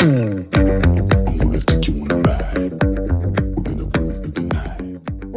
Mm-hmm.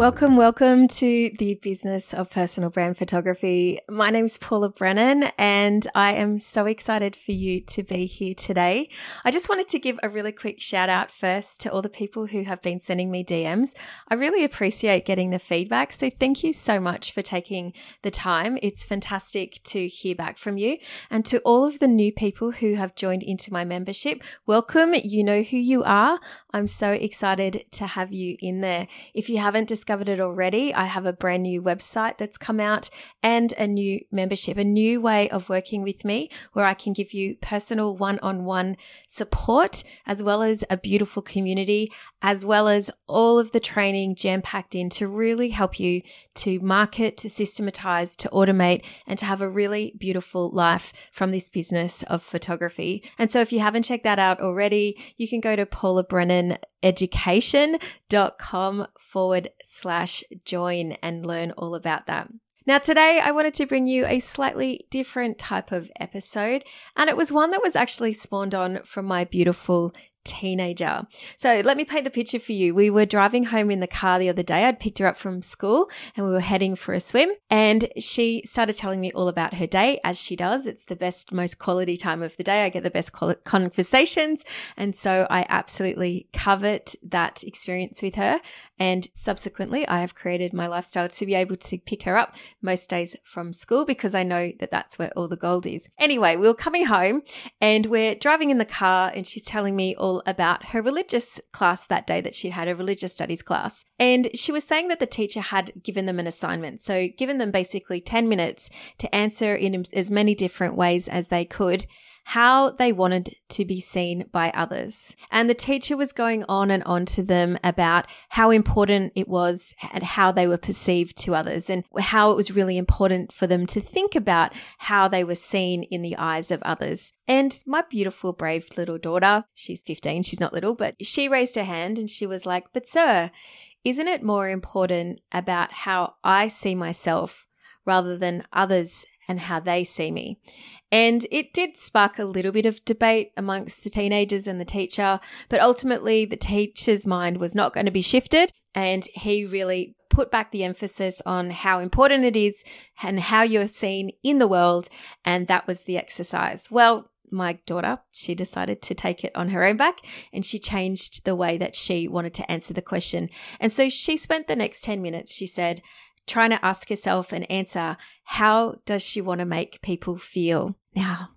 Welcome, welcome to the business of personal brand photography. My name is Paula Brennan, and I am so excited for you to be here today. I just wanted to give a really quick shout out first to all the people who have been sending me DMs. I really appreciate getting the feedback. So, thank you so much for taking the time. It's fantastic to hear back from you. And to all of the new people who have joined into my membership, welcome. You know who you are. I'm so excited to have you in there. If you haven't discovered it already, I have a brand new website that's come out and a new membership, a new way of working with me where I can give you personal one on one support as well as a beautiful community, as well as all of the training jam packed in to really help you to market, to systematize, to automate, and to have a really beautiful life from this business of photography. And so if you haven't checked that out already, you can go to Paula Brennan education.com forward join and learn all about that. Now, today I wanted to bring you a slightly different type of episode, and it was one that was actually spawned on from my beautiful teenager. So let me paint the picture for you. We were driving home in the car the other day. I'd picked her up from school and we were heading for a swim and she started telling me all about her day as she does. It's the best, most quality time of the day. I get the best conversations. And so I absolutely covet that experience with her. And subsequently, I have created my lifestyle to be able to pick her up most days from school because I know that that's where all the gold is. Anyway, we were coming home and we're driving in the car and she's telling me all about her religious class that day that she'd had a religious studies class. And she was saying that the teacher had given them an assignment. So, given them basically 10 minutes to answer in as many different ways as they could how they wanted to be seen by others. And the teacher was going on and on to them about how important it was and how they were perceived to others and how it was really important for them to think about how they were seen in the eyes of others. And my beautiful, brave little daughter, she's 15, she's not little, but she raised her hand and she was like, But sir, isn't it more important about how I see myself rather than others and how they see me. And it did spark a little bit of debate amongst the teenagers and the teacher, but ultimately the teacher's mind was not going to be shifted. And he really put back the emphasis on how important it is and how you're seen in the world. And that was the exercise. Well, my daughter, she decided to take it on her own back and she changed the way that she wanted to answer the question. And so she spent the next 10 minutes, she said, trying to ask herself and answer how does she want to make people feel? Now,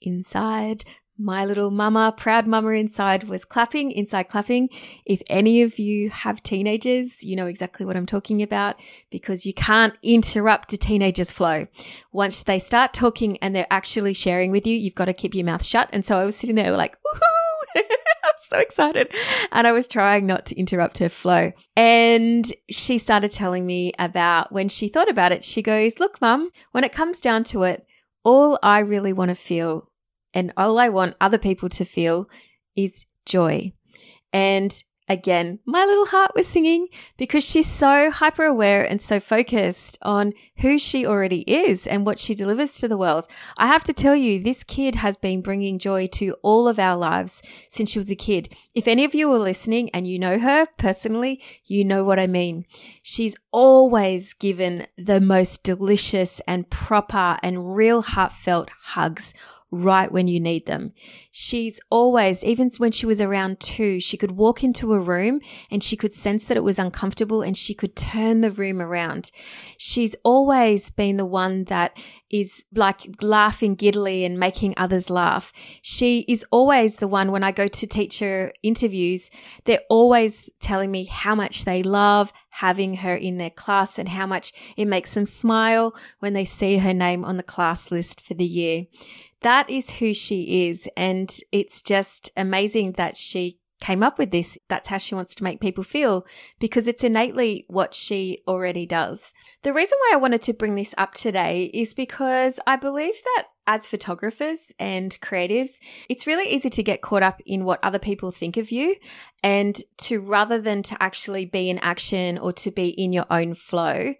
inside, my little mama, proud mama inside was clapping, inside clapping. If any of you have teenagers, you know exactly what I'm talking about because you can't interrupt a teenager's flow. Once they start talking and they're actually sharing with you, you've got to keep your mouth shut. And so I was sitting there like, woohoo! so excited. And I was trying not to interrupt her flow. And she started telling me about when she thought about it, she goes, Look, mum, when it comes down to it, all I really want to feel and all I want other people to feel is joy. And again, my little heart was singing because she's so hyper aware and so focused on who she already is and what she delivers to the world. I have to tell you, this kid has been bringing joy to all of our lives since she was a kid. If any of you are listening and you know her personally, you know what I mean. She's always given the most delicious and proper and real heartfelt hugs right when you need them. She's always, even when she was around two, she could walk into a room and she could sense that it was uncomfortable and she could turn the room around. She's always been the one that is like laughing giddily and making others laugh. She is always the one when I go to teacher interviews, they're always telling me how much they love having her in their class and how much it makes them smile when they see her name on the class list for the year that is who she is. And it's just amazing that she came up with this. That's how she wants to make people feel because it's innately what she already does. The reason why I wanted to bring this up today is because I believe that as photographers and creatives, it's really easy to get caught up in what other people think of you and to rather than to actually be in action or to be in your own flow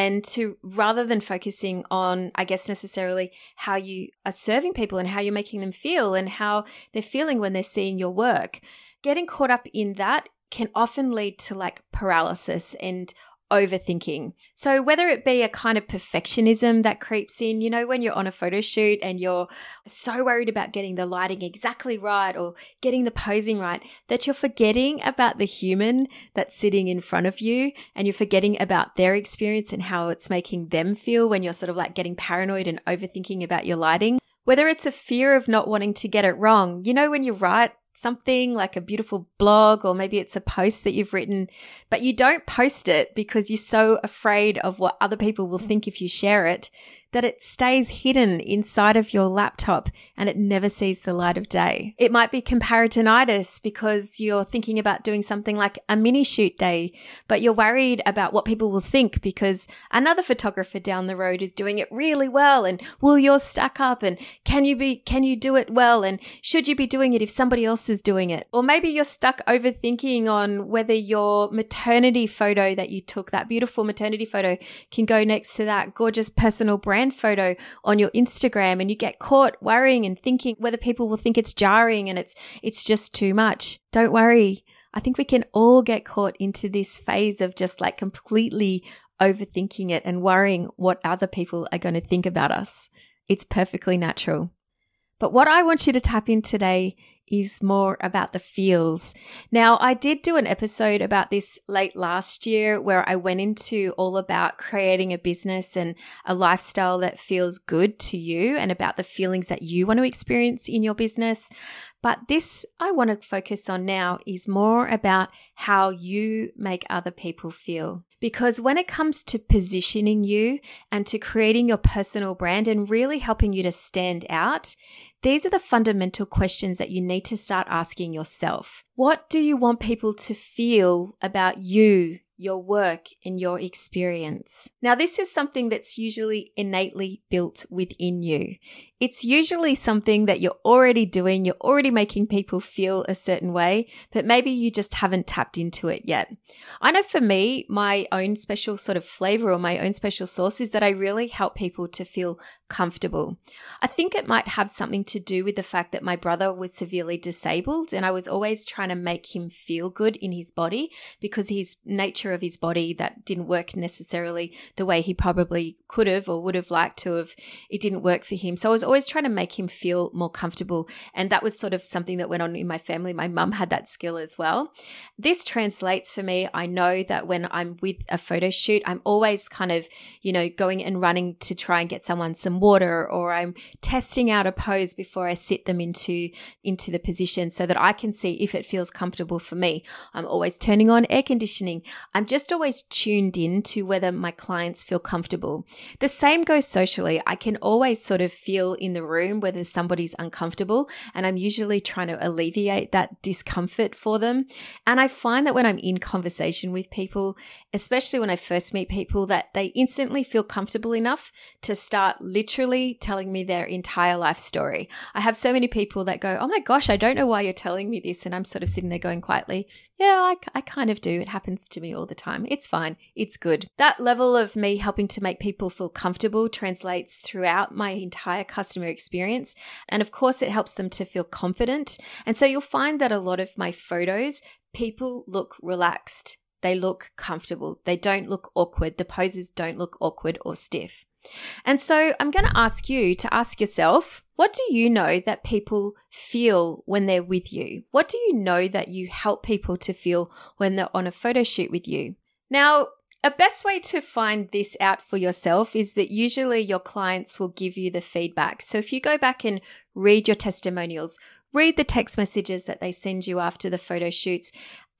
and to rather than focusing on, I guess, necessarily how you are serving people and how you're making them feel and how they're feeling when they're seeing your work, getting caught up in that can often lead to like paralysis and overthinking. So, whether it be a kind of perfectionism that creeps in, you know, when you're on a photo shoot and you're so worried about getting the lighting exactly right or getting the posing right, that you're forgetting about the human that's sitting in front of you and you're forgetting about their experience and how it's making them feel when you're sort of like getting paranoid and overthinking about your lighting. Whether it's a fear of not wanting to get it wrong, you know, when you write something like a beautiful blog or maybe it's a post that you've written, but you don't post it because you're so afraid of what other people will think if you share it that it stays hidden inside of your laptop and it never sees the light of day. It might be comparisonitis because you're thinking about doing something like a mini shoot day, but you're worried about what people will think because another photographer down the road is doing it really well and will yours stack up and can you be can you do it well and should you be doing it if somebody else is doing it? Or maybe you're stuck overthinking on whether your maternity photo that you took, that beautiful maternity photo can go next to that gorgeous personal brand brand photo on your Instagram and you get caught worrying and thinking whether people will think it's jarring and it's it's just too much. Don't worry. I think we can all get caught into this phase of just like completely overthinking it and worrying what other people are going to think about us. It's perfectly natural. But what I want you to tap in today is more about the feels. Now, I did do an episode about this late last year where I went into all about creating a business and a lifestyle that feels good to you and about the feelings that you want to experience in your business. But this I want to focus on now is more about how you make other people feel. Because when it comes to positioning you and to creating your personal brand and really helping you to stand out, these are the fundamental questions that you need to start asking yourself. What do you want people to feel about you, your work, and your experience? Now, this is something that's usually innately built within you. It's usually something that you're already doing, you're already making people feel a certain way, but maybe you just haven't tapped into it yet. I know for me, my own special sort of flavor or my own special sauce is that I really help people to feel comfortable. I think it might have something to do with the fact that my brother was severely disabled and I was always trying to make him feel good in his body because his nature of his body that didn't work necessarily the way he probably could have or would have liked to have. It didn't work for him. So I was always trying to make him feel more comfortable. And that was sort of something that went on in my family. My mum had that skill as well. This translates for me. I know that when I'm with a photo shoot, I'm always kind of, you know, going and running to try and get someone some water or I'm testing out a pose before I sit them into, into the position so that I can see if it feels comfortable for me. I'm always turning on air conditioning. I'm just always tuned in to whether my clients feel comfortable. The same goes socially. I can always sort of feel in the room whether somebody's uncomfortable. And I'm usually trying to alleviate that discomfort for them. And I find that when I'm in conversation with people, especially when I first meet people, that they instantly feel comfortable enough to start literally telling me their entire life story. I have so many people that go, Oh my gosh, I don't know why you're telling me this. And I'm sort of sitting there going quietly, Yeah, I, I kind of do. It happens to me all the time. It's fine. It's good. That level of me helping to make people feel comfortable translates throughout my entire customer customer experience. And of course, it helps them to feel confident. And so you'll find that a lot of my photos, people look relaxed. They look comfortable. They don't look awkward. The poses don't look awkward or stiff. And so I'm going to ask you to ask yourself, what do you know that people feel when they're with you? What do you know that you help people to feel when they're on a photo shoot with you? Now, a best way to find this out for yourself is that usually your clients will give you the feedback. So if you go back and read your testimonials, read the text messages that they send you after the photo shoots,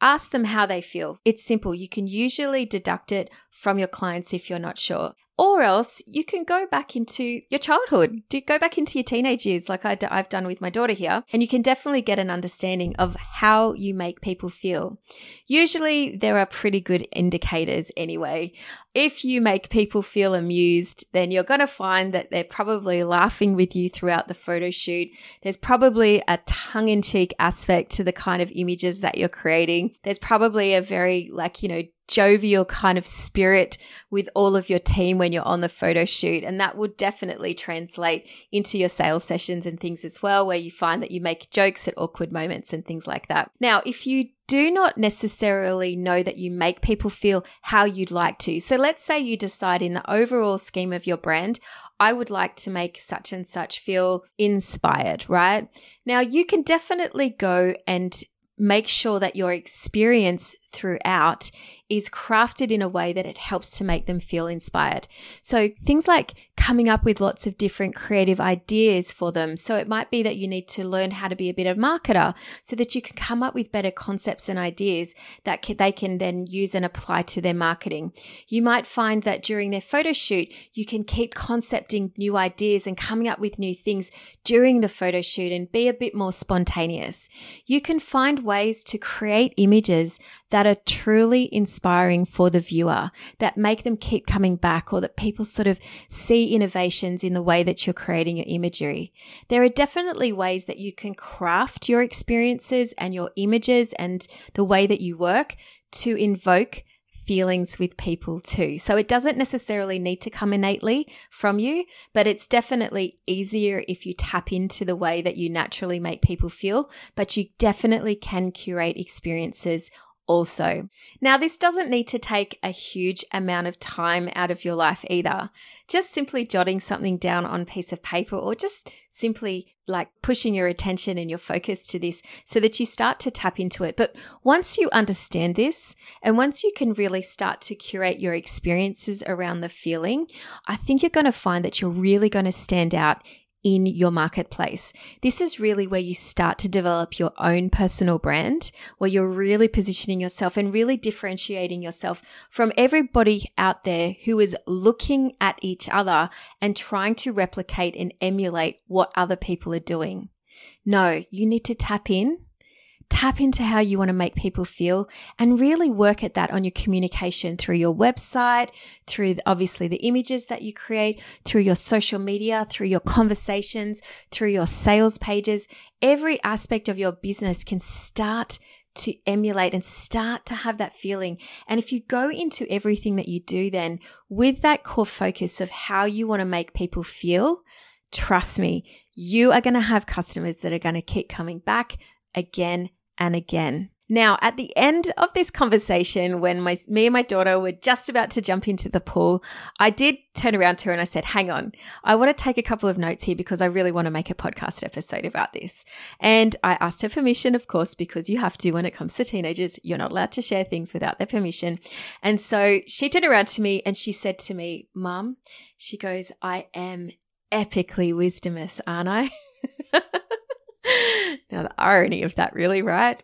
ask them how they feel. It's simple. You can usually deduct it from your clients if you're not sure. Or else you can go back into your childhood, do go back into your teenage years, like i d- I've done with my daughter here, and you can definitely get an understanding of how you make people feel. Usually, there are pretty good indicators anyway. If you make people feel amused, then you're going to find that they're probably laughing with you throughout the photo shoot. There's probably a tongue in cheek aspect to the kind of images that you're creating. There's probably a very, like, you know, jovial kind of spirit with all of your team when you're on the photo shoot. And that would definitely translate into your sales sessions and things as well, where you find that you make jokes at awkward moments and things like that. Now, if you do not necessarily know that you make people feel how you'd like to. So let's say you decide in the overall scheme of your brand, I would like to make such and such feel inspired, right? Now you can definitely go and make sure that your experience throughout is crafted in a way that it helps to make them feel inspired. So things like coming up with lots of different creative ideas for them. So it might be that you need to learn how to be a bit of marketer so that you can come up with better concepts and ideas that they can then use and apply to their marketing. You might find that during their photo shoot, you can keep concepting new ideas and coming up with new things during the photo shoot and be a bit more spontaneous. You can find ways to create images that are truly inspiring for the viewer, that make them keep coming back, or that people sort of see innovations in the way that you're creating your imagery. There are definitely ways that you can craft your experiences and your images and the way that you work to invoke feelings with people too. So it doesn't necessarily need to come innately from you, but it's definitely easier if you tap into the way that you naturally make people feel. But you definitely can curate experiences also. Now, this doesn't need to take a huge amount of time out of your life either. Just simply jotting something down on a piece of paper or just simply like pushing your attention and your focus to this so that you start to tap into it. But once you understand this and once you can really start to curate your experiences around the feeling, I think you're going to find that you're really going to stand out in your marketplace. This is really where you start to develop your own personal brand, where you're really positioning yourself and really differentiating yourself from everybody out there who is looking at each other and trying to replicate and emulate what other people are doing. No, you need to tap in tap into how you want to make people feel and really work at that on your communication through your website, through obviously the images that you create, through your social media, through your conversations, through your sales pages. Every aspect of your business can start to emulate and start to have that feeling. And if you go into everything that you do then with that core focus of how you want to make people feel, trust me, you are going to have customers that are going to keep coming back again and again. Now, at the end of this conversation, when my, me and my daughter were just about to jump into the pool, I did turn around to her and I said, Hang on, I want to take a couple of notes here because I really want to make a podcast episode about this. And I asked her permission, of course, because you have to when it comes to teenagers. You're not allowed to share things without their permission. And so she turned around to me and she said to me, Mum, she goes, I am epically wisdomous, aren't I? now, the irony of that, really, right?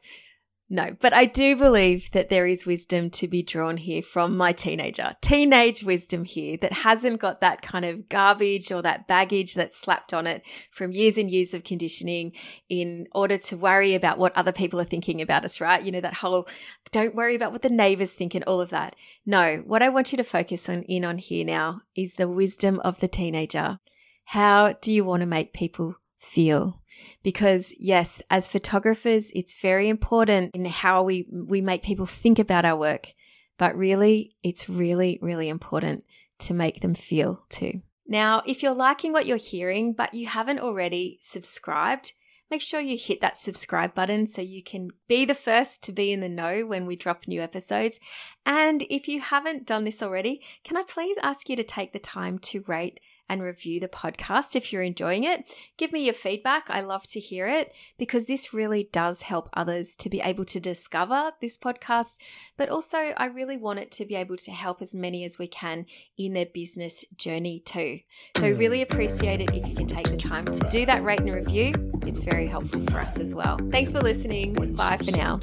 No, but I do believe that there is wisdom to be drawn here from my teenager. Teenage wisdom here that hasn't got that kind of garbage or that baggage that's slapped on it from years and years of conditioning in order to worry about what other people are thinking about us, right? You know, that whole don't worry about what the neighbors think and all of that. No, what I want you to focus on in on here now is the wisdom of the teenager. How do you want to make people feel? because yes, as photographers, it's very important in how we, we make people think about our work. But really, it's really, really important to make them feel too. Now, if you're liking what you're hearing, but you haven't already subscribed, make sure you hit that subscribe button so you can be the first to be in the know when we drop new episodes. And if you haven't done this already, can I please ask you to take the time to rate and review the podcast if you're enjoying it. Give me your feedback. I love to hear it because this really does help others to be able to discover this podcast. But also, I really want it to be able to help as many as we can in their business journey too. So, really appreciate it if you can take the time to do that rate and review. It's very helpful for us as well. Thanks for listening. Bye for now.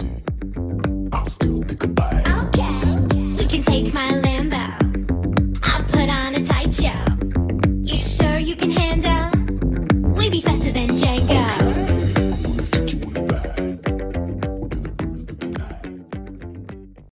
I'll still goodbye. Okay, you can take my land back.